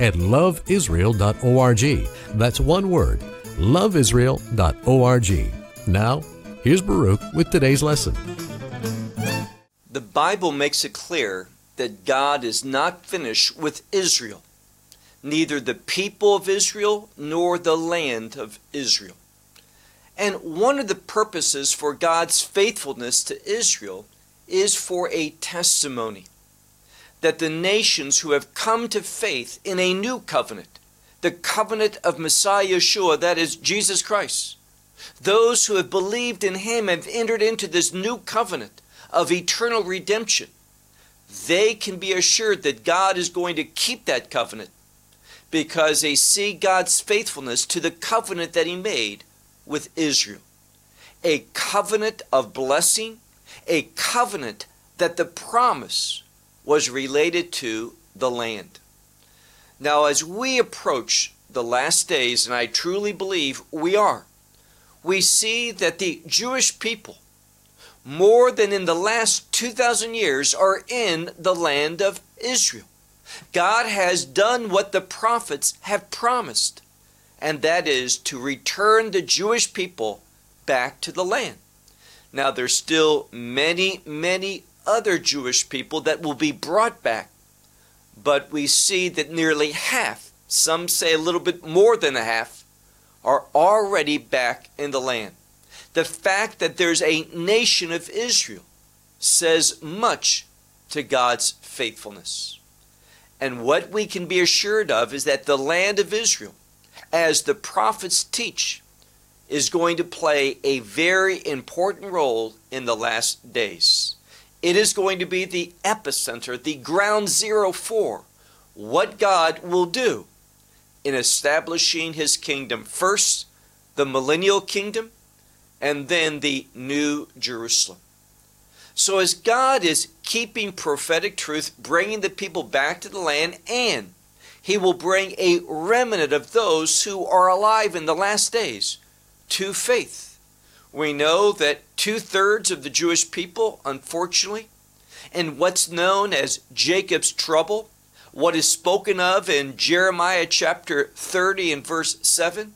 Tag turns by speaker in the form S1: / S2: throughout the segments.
S1: at loveisrael.org. That's one word, loveisrael.org. Now, here's Baruch with today's lesson.
S2: The Bible makes it clear that God is not finished with Israel, neither the people of Israel nor the land of Israel. And one of the purposes for God's faithfulness to Israel is for a testimony that the nations who have come to faith in a new covenant, the covenant of Messiah Yeshua, that is Jesus Christ, those who have believed in him have entered into this new covenant of eternal redemption. They can be assured that God is going to keep that covenant because they see God's faithfulness to the covenant that he made with Israel. A covenant of blessing, a covenant that the promise was related to the land. Now, as we approach the last days, and I truly believe we are, we see that the Jewish people, more than in the last 2,000 years, are in the land of Israel. God has done what the prophets have promised and that is to return the Jewish people back to the land. Now, there's still many, many other Jewish people that will be brought back, but we see that nearly half, some say a little bit more than a half, are already back in the land. The fact that there's a nation of Israel says much to God's faithfulness. And what we can be assured of is that the land of Israel as the prophets teach, is going to play a very important role in the last days. It is going to be the epicenter, the ground zero for what God will do in establishing his kingdom. First, the millennial kingdom, and then the new Jerusalem. So, as God is keeping prophetic truth, bringing the people back to the land, and he will bring a remnant of those who are alive in the last days to faith. We know that two thirds of the Jewish people, unfortunately, in what's known as Jacob's trouble, what is spoken of in Jeremiah chapter 30 and verse 7,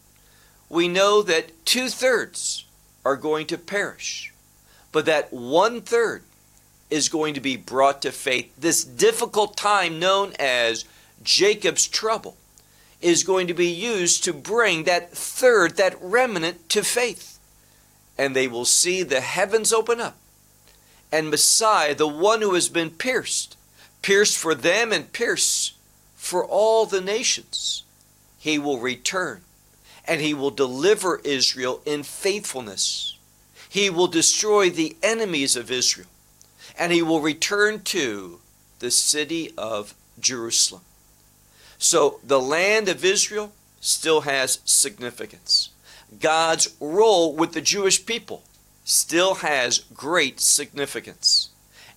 S2: we know that two thirds are going to perish, but that one third is going to be brought to faith. This difficult time known as Jacob's trouble is going to be used to bring that third, that remnant to faith. And they will see the heavens open up. And Messiah, the one who has been pierced, pierced for them and pierced for all the nations, he will return and he will deliver Israel in faithfulness. He will destroy the enemies of Israel and he will return to the city of Jerusalem. So the land of Israel still has significance. God's role with the Jewish people still has great significance.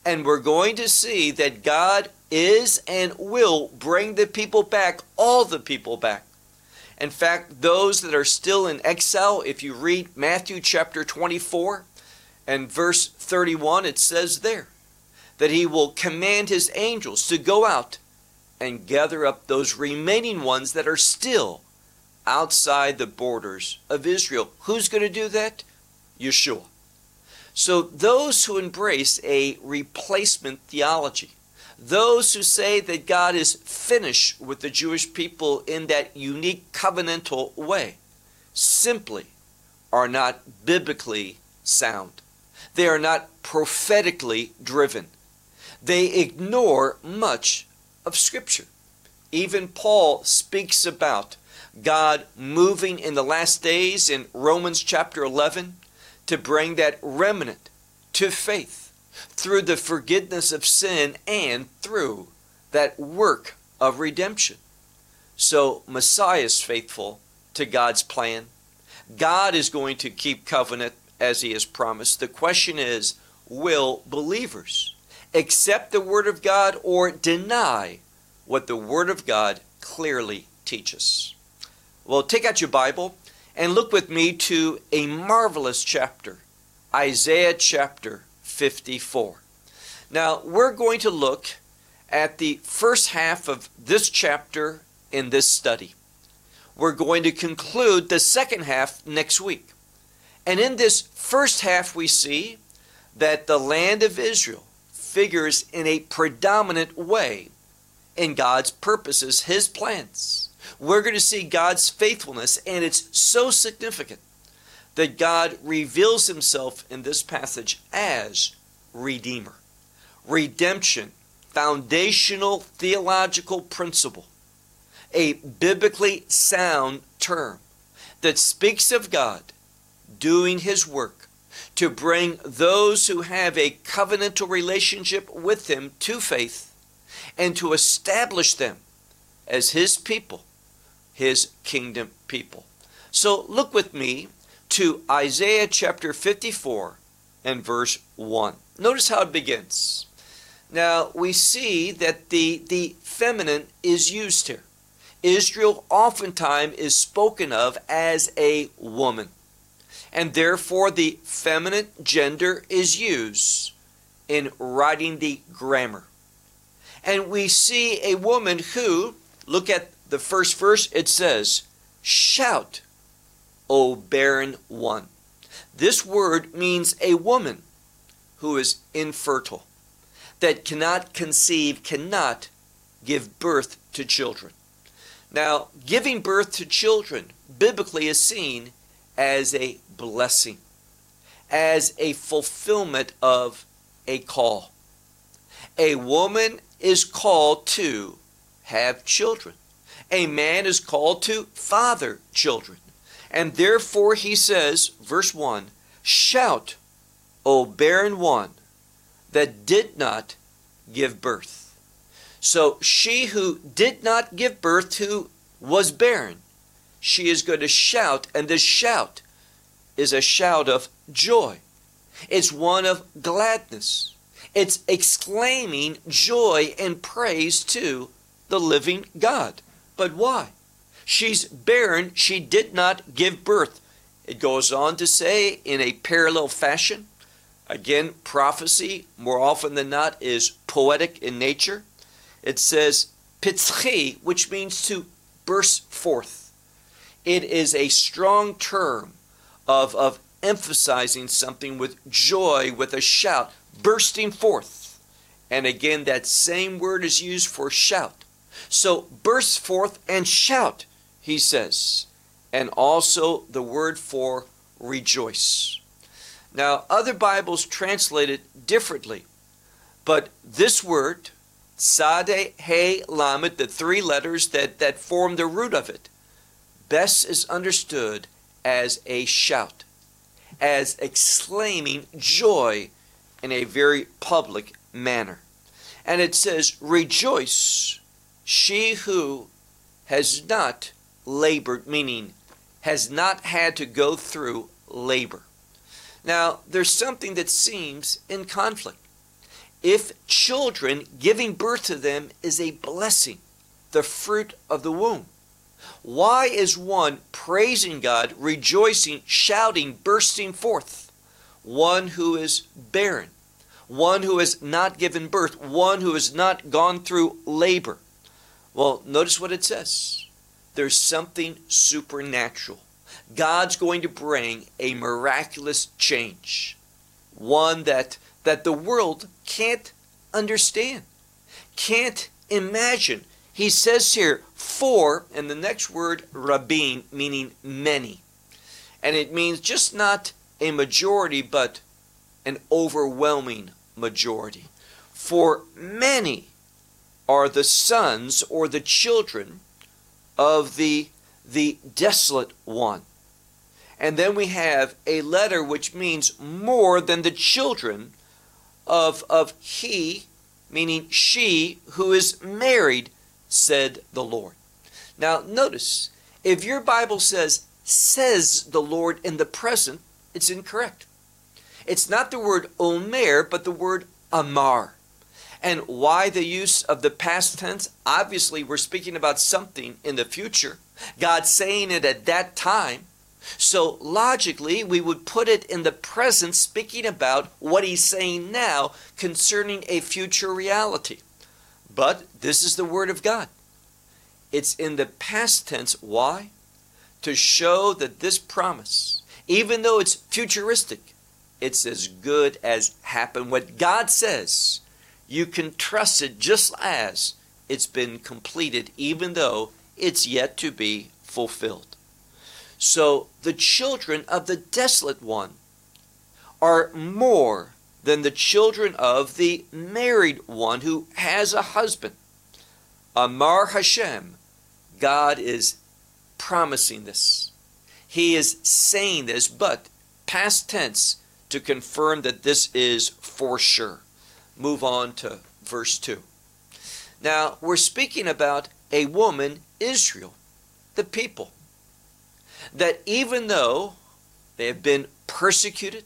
S2: And we're going to see that God is and will bring the people back, all the people back. In fact, those that are still in exile, if you read Matthew chapter 24 and verse 31, it says there that he will command his angels to go out and gather up those remaining ones that are still outside the borders of Israel. Who's going to do that? Yeshua. So, those who embrace a replacement theology, those who say that God is finished with the Jewish people in that unique covenantal way, simply are not biblically sound. They are not prophetically driven. They ignore much of Scripture. Even Paul speaks about God moving in the last days in Romans chapter 11 to bring that remnant to faith through the forgiveness of sin and through that work of redemption. So Messiah is faithful to God's plan. God is going to keep covenant as he has promised. The question is, will believers accept the word of God or deny what the word of God clearly teaches? Well, take out your Bible and look with me to a marvelous chapter, Isaiah chapter 54. Now, we're going to look at the first half of this chapter in this study. We're going to conclude the second half next week. And in this first half, we see that the land of Israel figures in a predominant way in God's purposes, His plans. We're going to see God's faithfulness, and it's so significant that God reveals Himself in this passage as Redeemer. Redemption, foundational theological principle a biblically sound term that speaks of God doing his work to bring those who have a covenantal relationship with him to faith and to establish them as his people, his kingdom people. So look with me to Isaiah chapter 54 and verse 1. Notice how it begins. Now we see that the, the feminine is used here. Israel oftentimes is spoken of as a woman. And therefore, the feminine gender is used in writing the grammar. And we see a woman who, look at the first verse, it says, Shout, O barren one. This word means a woman who is infertile, that cannot conceive, cannot give birth to children. Now, giving birth to children biblically is seen as a blessing, as a fulfillment of a call. A woman is called to have children. A man is called to father children. And therefore he says, verse 1 Shout, O barren one that did not give birth. So she who did not give birth, who was barren, she is going to shout, and this shout is a shout of joy. It's one of gladness. It's exclaiming joy and praise to the living God. But why? She's barren. She did not give birth. It goes on to say in a parallel fashion. Again, prophecy, more often than not, is poetic in nature it says pitzchi, which means to burst forth. It is a strong term of, of emphasizing something with joy, with a shout, bursting forth. And again, that same word is used for shout. So burst forth and shout, he says. And also the word for rejoice. Now, other Bibles translate it differently, but this word, Sade, He, Lamed, the three letters that, that form the root of it, best is understood as a shout, as exclaiming joy in a very public manner. And it says, Rejoice, she who has not labored, meaning has not had to go through labor. Now, there's something that seems in conflict if children, giving birth to them is a blessing, the fruit of the womb. Why is one praising God, rejoicing, shouting, bursting forth? One who is barren, one who has not given birth, one who has not gone through labor. Well, notice what it says. There's something supernatural. God's going to bring a miraculous change, one that that the world can't understand, can't imagine. He says here, for, and the next word, rabin, meaning many. And it means just not a majority, but an overwhelming majority. For many are the sons or the children of the, the desolate one. And then we have a letter which means more than the children of, of he, meaning she who is married, said the Lord. Now, notice, if your Bible says, says the Lord in the present, it's incorrect. It's not the word Omer, but the word Amar. And why the use of the past tense? Obviously, we're speaking about something in the future. God saying it at that time. So logically, we would put it in the present, speaking about what he's saying now concerning a future reality. But this is the Word of God. It's in the past tense. Why? To show that this promise, even though it's futuristic, it's as good as happened. What God says, you can trust it just as it's been completed, even though it's yet to be fulfilled. So the children of the desolate one are more than the children of the married one who has a husband. Amar Hashem, God is promising this. He is saying this, but past tense to confirm that this is for sure. Move on to verse 2. Now, we're speaking about a woman, Israel, the people, that even though they have been persecuted,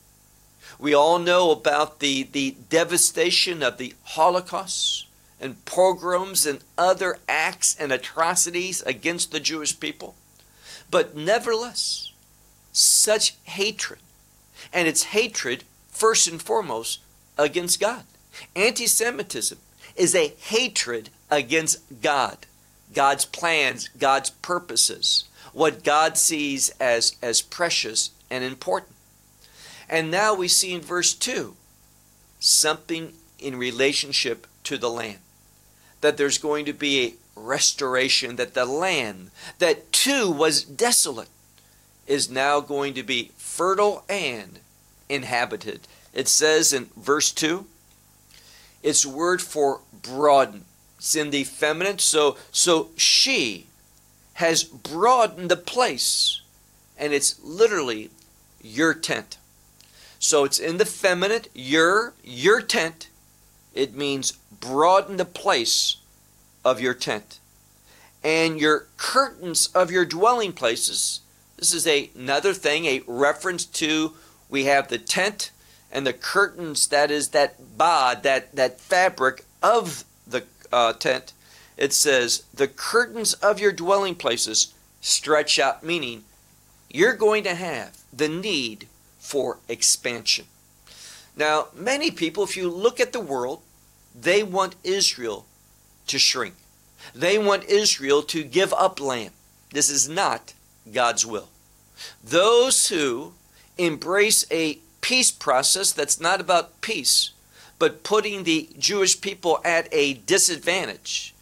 S2: we all know about the, the devastation of the Holocaust and pogroms and other acts and atrocities against the Jewish people. But nevertheless, such hatred and it's hatred, first and foremost, against God. Anti Semitism is a hatred against God, God's plans, God's purposes, what God sees as, as precious and important. And now we see in verse 2 something in relationship to the land. That there's going to be a restoration, that the land that too was desolate is now going to be fertile and inhabited. It says in verse 2, it's word for broaden. It's in the feminine. So, so she has broadened the place. And it's literally your tent. So it's in the feminine, your, your tent. It means broaden the place of your tent. And your curtains of your dwelling places this is a, another thing, a reference to we have the tent and the curtains, that is that bod, that, that fabric of the uh, tent. It says, the curtains of your dwelling places stretch out, meaning you're going to have the need for expansion. Now, many people, if you look at the world, they want Israel to shrink. They want Israel to give up land. This is not God's will. Those who embrace a peace process that's not about peace, but putting the Jewish people at a disadvantage,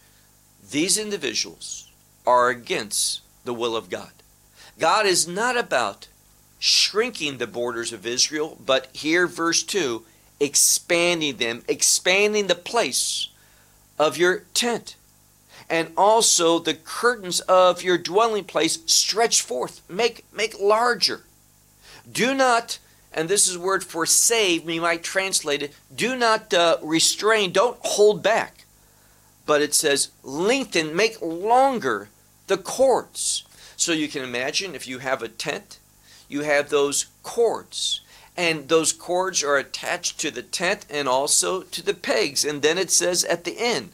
S2: these individuals are against the will of God. God is not about shrinking the borders of Israel, but here, verse 2, expanding them, expanding the place of your tent and also the curtains of your dwelling place stretch forth, make make larger. Do not, and this is word for save, we might translate it, do not uh, restrain, don't hold back. But it says lengthen, make longer the cords. So you can imagine if you have a tent, you have those cords. And those cords are attached to the tent and also to the pegs. And then it says at the end,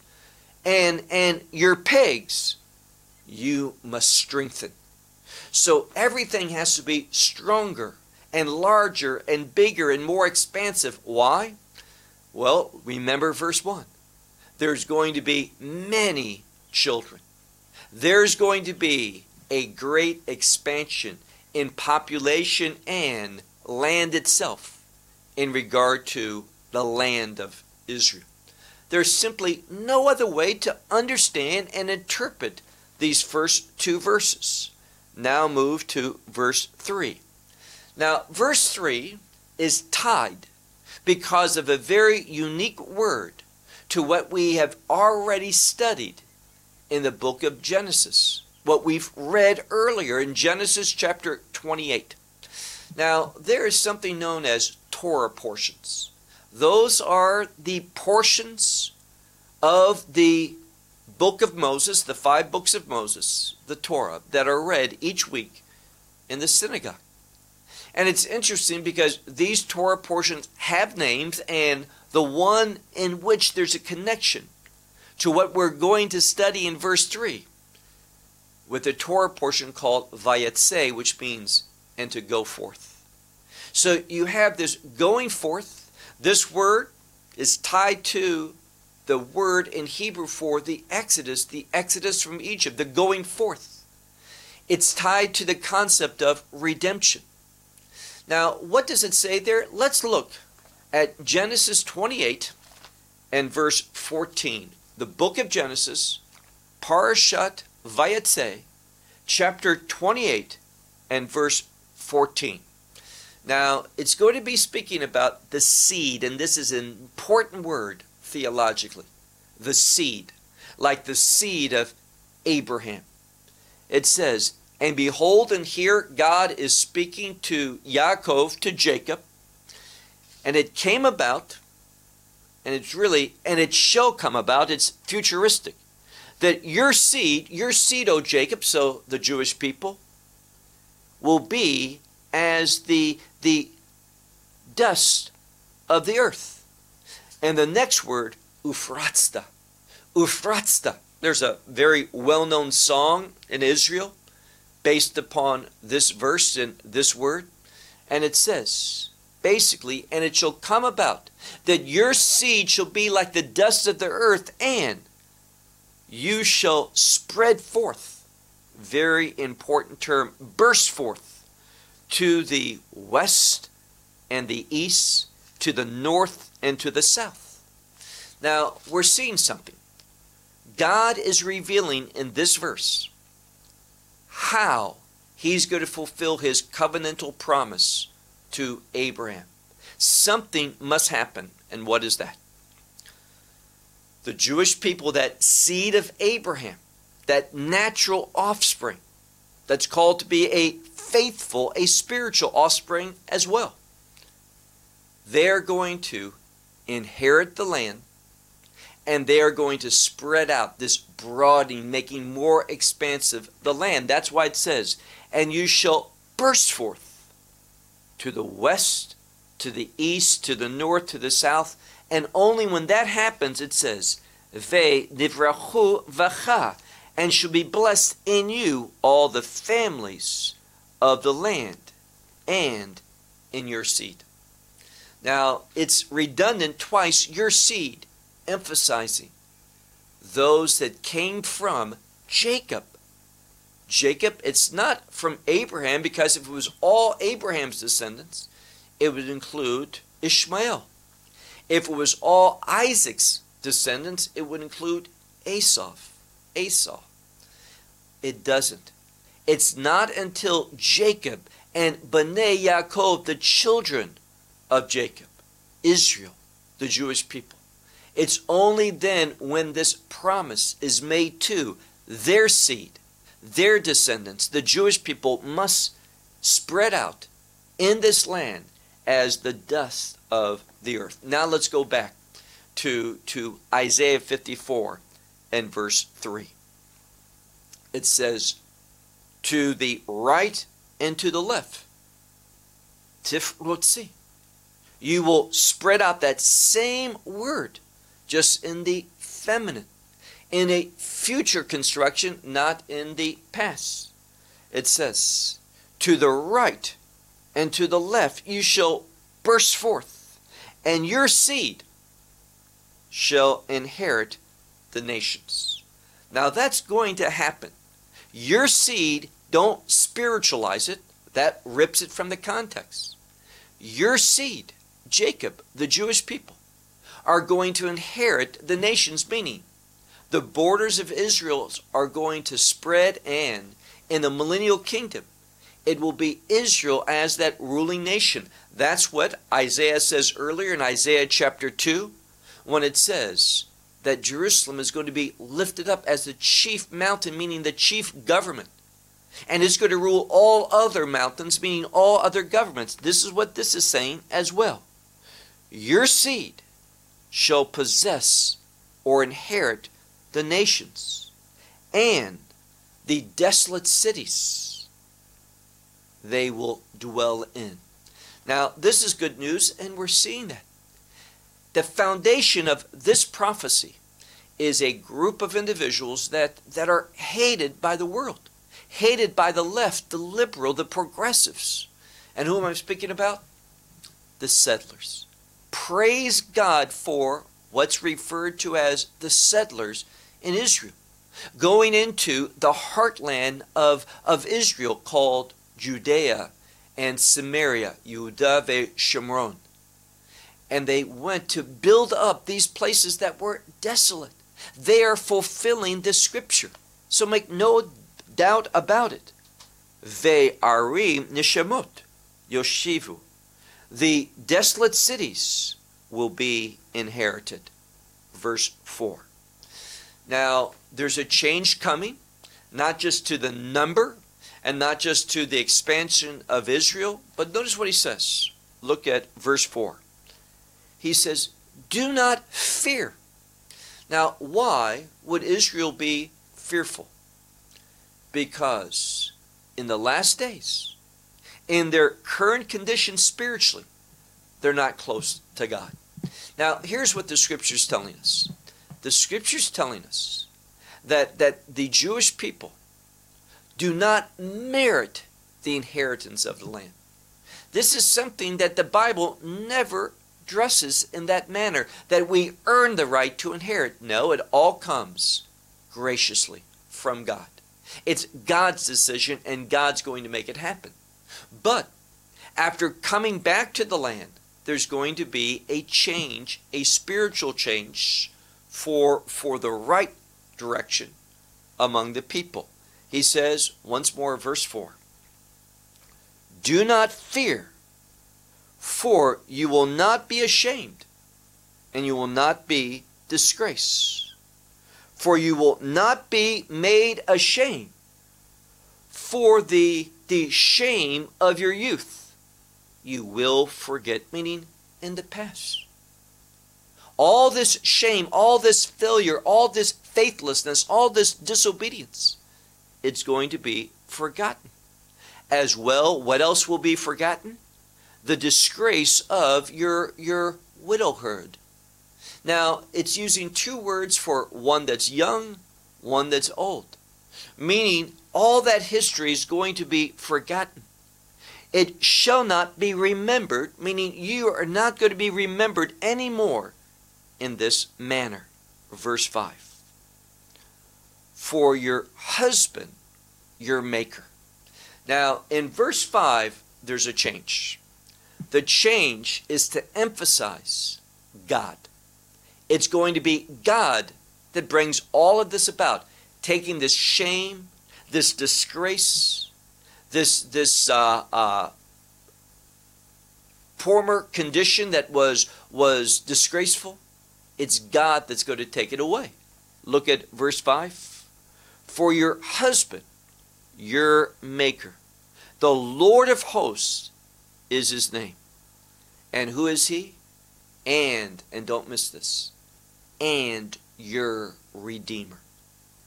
S2: and and your pegs you must strengthen so everything has to be stronger and larger and bigger and more expansive. Why? Well remember verse 1 there's going to be many children. There's going to be a great expansion in population and land itself in regard to the land of Israel. There's simply no other way to understand and interpret these first two verses. Now move to verse 3. Now, verse 3 is tied because of a very unique word to what we have already studied in the book of Genesis, what we've read earlier in Genesis chapter 28. Now, there is something known as Torah portions. Those are the portions of the book of Moses, the five books of Moses, the Torah, that are read each week in the synagogue. And it's interesting because these Torah portions have names, and the one in which there's a connection to what we're going to study in verse 3 with the Torah portion called Vayetze, which means and to go forth. So you have this going forth. This word is tied to the word in Hebrew for the Exodus, the Exodus from Egypt, the going forth. It's tied to the concept of redemption. Now, what does it say there? Let's look at Genesis 28 and verse 14. The book of Genesis, Parashat Vayetze, chapter 28 and verse 14. Now, it's going to be speaking about the seed, and this is an important word theologically. The seed, like the seed of Abraham. It says, And behold, and here God is speaking to Yaakov, to Jacob, and it came about, and it's really, and it shall come about, it's futuristic, that your seed, your seed, O Jacob, so the Jewish people, will be as the, the dust of the earth. And the next word, ufratzta. Ufratzta. There's a very well known song in Israel based upon this verse and this word. And it says, basically, and it shall come about that your seed shall be like the dust of the earth, and you shall spread forth. Very important term, burst forth to the west and the east, to the north and to the south. Now, we're seeing something. God is revealing in this verse how he's going to fulfill his covenantal promise to Abraham. Something must happen, and what is that? The Jewish people, that seed of Abraham, that natural offspring, that's called to be a faithful, a spiritual offspring as well. They're going to inherit the land and they are going to spread out this broadening, making more expansive the land. That's why it says, and you shall burst forth to the west, to the east, to the north, to the south. And only when that happens, it says, Ve nivrachu vacha, and shall be blessed in you all the families of the land and in your seed. Now, it's redundant twice your seed, emphasizing those that came from Jacob. Jacob, it's not from Abraham because if it was all Abraham's descendants, it would include Ishmael. If it was all Isaac's descendants, it would include Esau. Esau. It doesn't. It's not until Jacob and Bnei Yaakov, the children of Jacob, Israel, the Jewish people. It's only then when this promise is made to their seed, their descendants, the Jewish people must spread out in this land as the dust of the earth. Now let's go back to, to Isaiah 54 and verse 3. It says, to the right and to the left. Tifrotzi. You will spread out that same word, just in the feminine, in a future construction, not in the past. It says, To the right and to the left you shall burst forth, and your seed shall inherit the nations. Now that's going to happen. Your seed don't spiritualize it. That rips it from the context. Your seed, Jacob, the Jewish people, are going to inherit the nations, meaning the borders of Israel are going to spread, and in the millennial kingdom, it will be Israel as that ruling nation. That's what Isaiah says earlier in Isaiah chapter 2, when it says that Jerusalem is going to be lifted up as the chief mountain, meaning the chief government and is going to rule all other mountains, meaning all other governments. This is what this is saying as well. Your seed shall possess or inherit the nations, and the desolate cities they will dwell in. Now, this is good news, and we're seeing that. The foundation of this prophecy is a group of individuals that, that are hated by the world, hated by the left, the liberal, the progressives. And who am I speaking about? The settlers. Praise God for what's referred to as the settlers in Israel, going into the heartland of, of Israel called Judea and Samaria, Yehuda ve Shomron. And they went to build up these places that were desolate. They are fulfilling the scripture. So make no doubt about it. Ve arim nishamot, yoshivu. The desolate cities will be inherited. Verse 4. Now, there's a change coming, not just to the number and not just to the expansion of Israel, but notice what he says. Look at verse 4. He says, Do not fear. Now, why would Israel be fearful? Because in the last days, in their current condition spiritually, they're not close to God. Now, here's what the scripture's telling us. The scripture's telling us that, that the Jewish people do not merit the inheritance of the land. This is something that the Bible never dresses in that manner, that we earn the right to inherit. No, it all comes graciously from God. It's God's decision, and God's going to make it happen. But after coming back to the land, there's going to be a change, a spiritual change for, for the right direction among the people. He says, once more, verse 4 Do not fear, for you will not be ashamed, and you will not be disgraced. For you will not be made ashamed for the, the shame of your youth. You will forget, meaning in the past. All this shame, all this failure, all this faithlessness, all this disobedience it's going to be forgotten. As well, what else will be forgotten? The disgrace of your, your widowhood. Now, it's using two words for one that's young, one that's old, meaning all that history is going to be forgotten. It shall not be remembered, meaning you are not going to be remembered anymore in this manner. Verse 5 for your husband, your maker. Now, in verse 5, there's a change. The change is to emphasize God. It's going to be God that brings all of this about, taking this shame, this disgrace, this this uh, uh, former condition that was was disgraceful. It's God that's going to take it away. Look at verse five for your husband, your maker. The Lord of hosts is his name. And who is he? And, and don't miss this, and your Redeemer.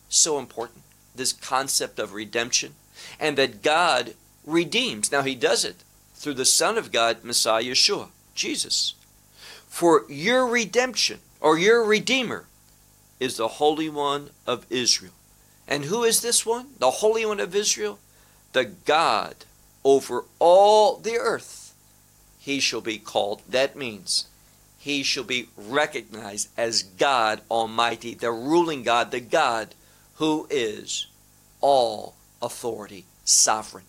S2: So important, this concept of redemption, and that God redeems. Now, he does it through the Son of God, Messiah Yeshua, Jesus. For your redemption, or your Redeemer, is the Holy One of Israel. And who is this one? The Holy One of Israel? The God over all the earth. He shall be called. That means he shall be recognized as God Almighty, the ruling God, the God who is all authority, sovereign.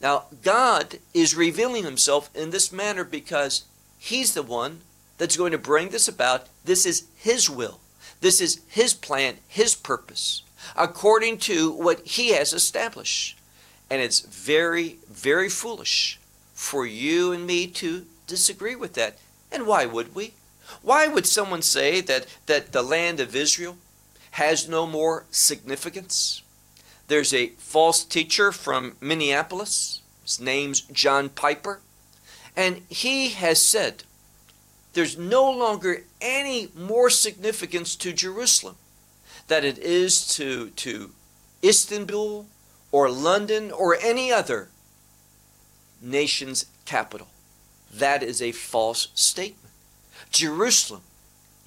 S2: Now, God is revealing himself in this manner because he's the one that's going to bring this about. This is his will. This is his plan, his purpose according to what he has established. And it's very, very foolish for you and me to disagree with that. And why would we? Why would someone say that, that the land of Israel has no more significance? There's a false teacher from Minneapolis. His name's John Piper. And he has said there's no longer any more significance to Jerusalem that it is to, to Istanbul or London or any other nation's capital. That is a false statement. Jerusalem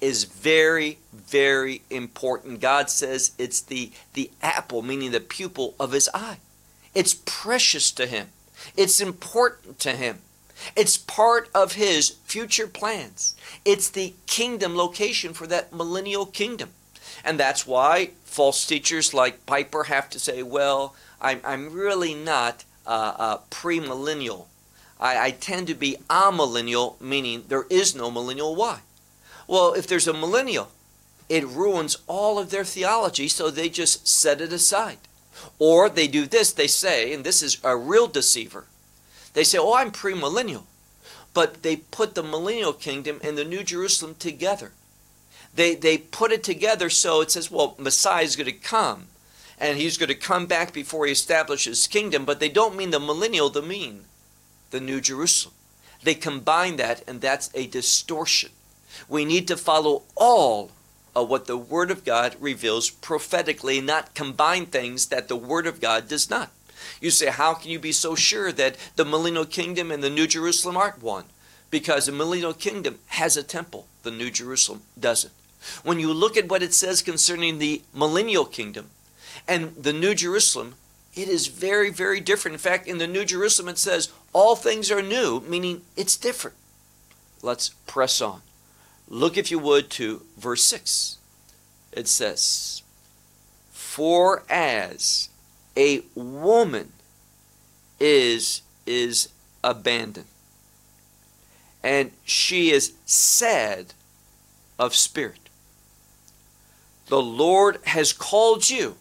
S2: is very, very important. God says it's the, the apple, meaning the pupil of his eye. It's precious to him. It's important to him. It's part of his future plans. It's the kingdom location for that millennial kingdom. And that's why false teachers like Piper have to say, well, I'm, I'm really not uh, uh, premillennial. I, I tend to be amillennial, meaning there is no millennial. Why? Well, if there's a millennial, it ruins all of their theology, so they just set it aside. Or they do this, they say, and this is a real deceiver. They say, Oh, I'm premillennial. But they put the millennial kingdom and the New Jerusalem together. They, they put it together so it says, well, Messiah is going to come and he's going to come back before he establishes his kingdom, but they don't mean the millennial, they mean the New Jerusalem. They combine that, and that's a distortion. We need to follow all of what the Word of God reveals prophetically, not combine things that the Word of God does not. You say, how can you be so sure that the millennial kingdom and the New Jerusalem aren't one? Because the millennial kingdom has a temple, the New Jerusalem doesn't. When you look at what it says concerning the millennial kingdom and the New Jerusalem, it is very, very different. In fact, in the New Jerusalem, it says all things are new, meaning it's different. Let's press on. Look, if you would, to verse 6. It says, For as a woman is is abandoned and she is sad of spirit. The lord has called you.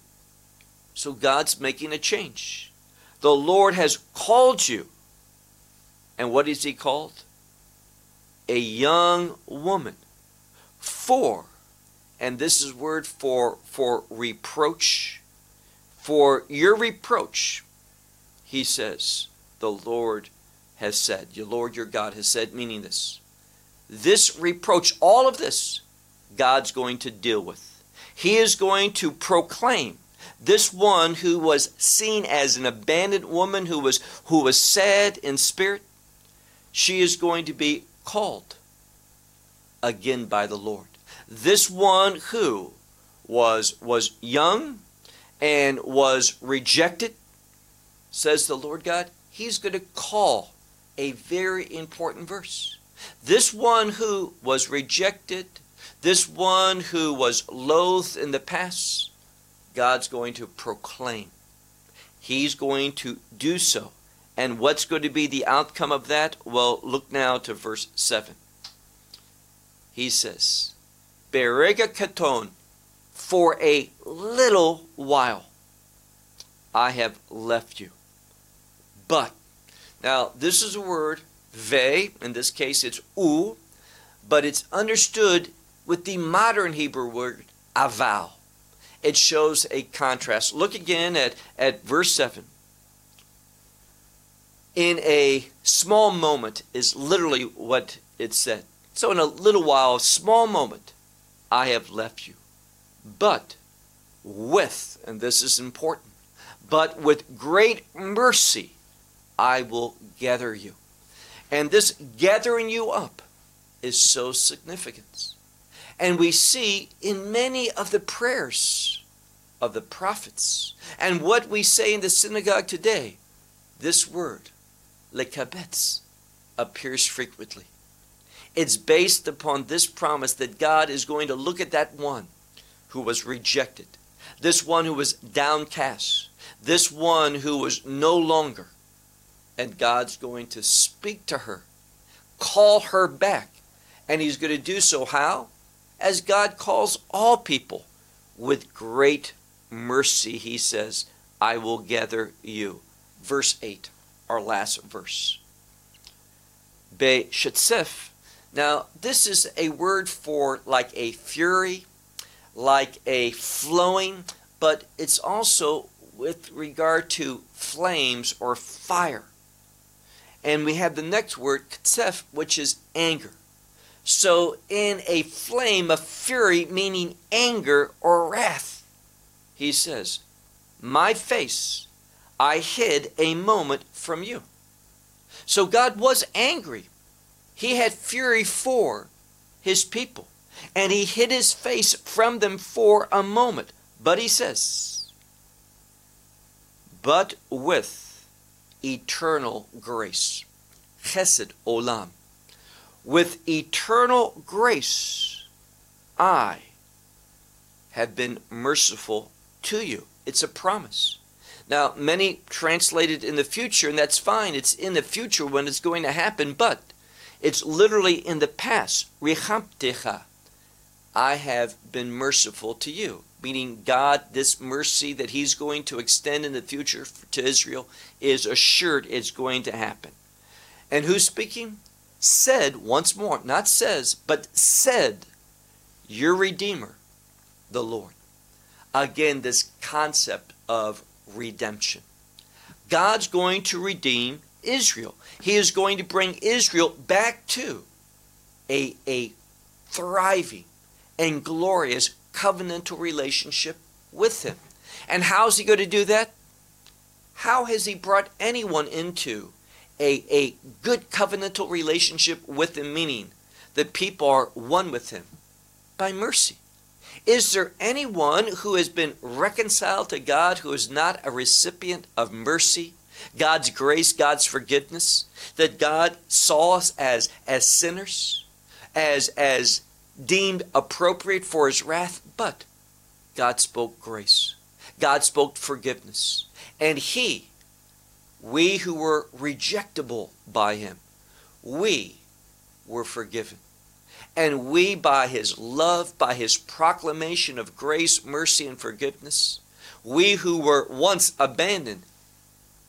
S2: So god's making a change. The lord has called you. And what is he called a young woman for and this is word for for reproach for your reproach, he says, the Lord has said, your Lord your God has said, meaning this. This reproach, all of this, God's going to deal with. He is going to proclaim this one who was seen as an abandoned woman who was who was sad in spirit she is going to be called again by the lord this one who was was young and was rejected, says the Lord God, He's going to call a very important verse. This one who was rejected, this one who was loathed in the past, God's going to proclaim. He's going to do so. And what's going to be the outcome of that? Well, look now to verse 7. He says, Berega katon for a little while I have left you. But, now this is a word, ve, in this case it's u, but it's understood with the modern Hebrew word aval. It shows a contrast. Look again at, at verse 7. In a small moment is literally what it said. So, in a little while, a small moment, I have left you but with, and this is important, but with great mercy I will gather you. And this gathering you up is so significant. And we see in many of the prayers of the prophets and what we say in the synagogue today, this word, lekabetz, appears frequently. It's based upon this promise that God is going to look at that one who was rejected, this one who was downcast, this one who was no longer. And God's going to speak to her, call her back. And He's going to do so how? As God calls all people with great mercy, He says, I will gather you. Verse 8, our last verse. Be shetzef. Now, this is a word for like a fury, like a flowing, but it's also with regard to flames or fire. And we have the next word, katsef, which is anger. So, in a flame of fury, meaning anger or wrath, he says, My face I hid a moment from you. So, God was angry. He had fury for his people, and he hid his face from them for a moment. But he says, But with eternal grace, chesed olam with eternal grace, I have been merciful to you. It's a promise. Now, many translate it in the future, and that's fine. It's in the future when it's going to happen, but it's literally in the past. Richamtecha. I have been merciful to you. Meaning, God, this mercy that He's going to extend in the future to Israel is assured it's going to happen. And who's speaking? said once more, not says, but said, your Redeemer, the Lord. Again, this concept of redemption. God's going to redeem Israel. He is going to bring Israel back to a, a thriving and glorious covenantal relationship with Him. And how's He going to do that? How has He brought anyone into a, a good covenantal relationship with him, meaning that people are one with him by mercy. Is there anyone who has been reconciled to God who is not a recipient of mercy, God's grace, God's forgiveness? That God saw us as, as sinners, as, as deemed appropriate for his wrath, but God spoke grace. God spoke forgiveness. And he we who were rejectable by him, we were forgiven. And we, by his love, by his proclamation of grace, mercy, and forgiveness, we who were once abandoned,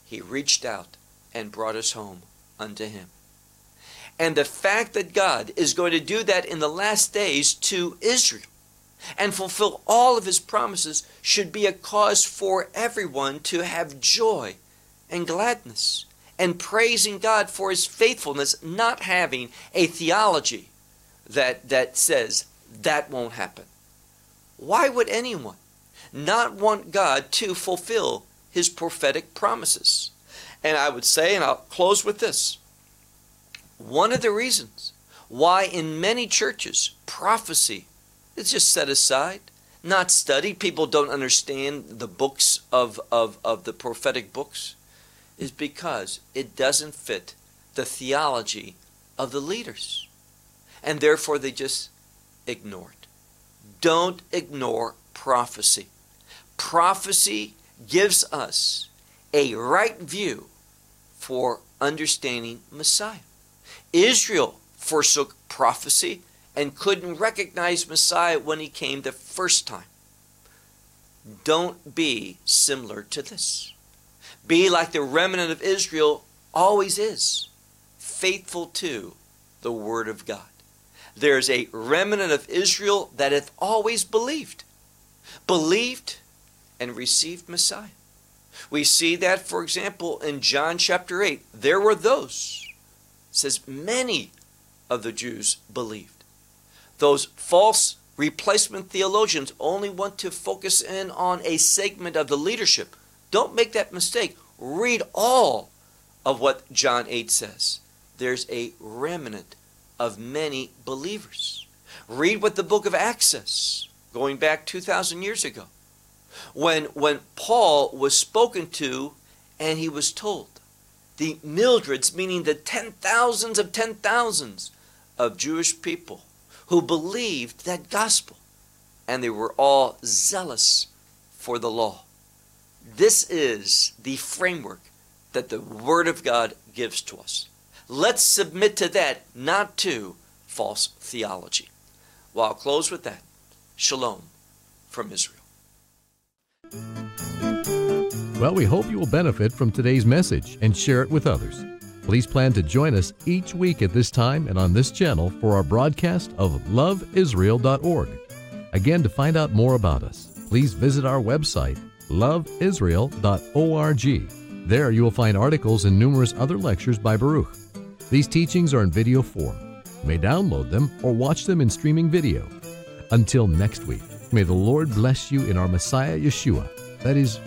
S2: he reached out and brought us home unto him. And the fact that God is going to do that in the last days to Israel and fulfill all of his promises should be a cause for everyone to have joy and gladness and praising God for his faithfulness, not having a theology that, that says that won't happen. Why would anyone not want God to fulfill his prophetic promises? And I would say, and I'll close with this one of the reasons why in many churches prophecy is just set aside, not studied, people don't understand the books of, of, of the prophetic books is because it doesn't fit the theology of the leaders. And therefore they just ignore it. Don't ignore prophecy. Prophecy gives us a right view for understanding Messiah. Israel forsook prophecy and couldn't recognize Messiah when he came the first time. Don't be similar to this. Be like the remnant of Israel always is, faithful to the Word of God. There's a remnant of Israel that hath always believed, believed and received Messiah. We see that, for example, in John chapter 8. There were those, says many of the Jews believed. Those false replacement theologians only want to focus in on a segment of the leadership don't make that mistake. Read all of what John 8 says. There's a remnant of many believers. Read what the book of Acts says, going back 2,000 years ago. When, when Paul was spoken to and he was told, the myriads, meaning the ten thousands of ten thousands of Jewish people who believed that gospel, and they were all zealous for the law. This is the framework that the Word of God gives to us. Let's submit to that, not to false theology. Well, I'll close with that. Shalom from Israel.
S1: Well, we hope you will benefit from today's message and share it with others. Please plan to join us each week at this time and on this channel for our broadcast of loveisrael.org. Again, to find out more about us, please visit our website loveisrael.org. There you will find articles and numerous other lectures by Baruch. These teachings are in video form. may download them or watch them in streaming video. Until next week, may the Lord bless you in our Messiah Yeshua, that is,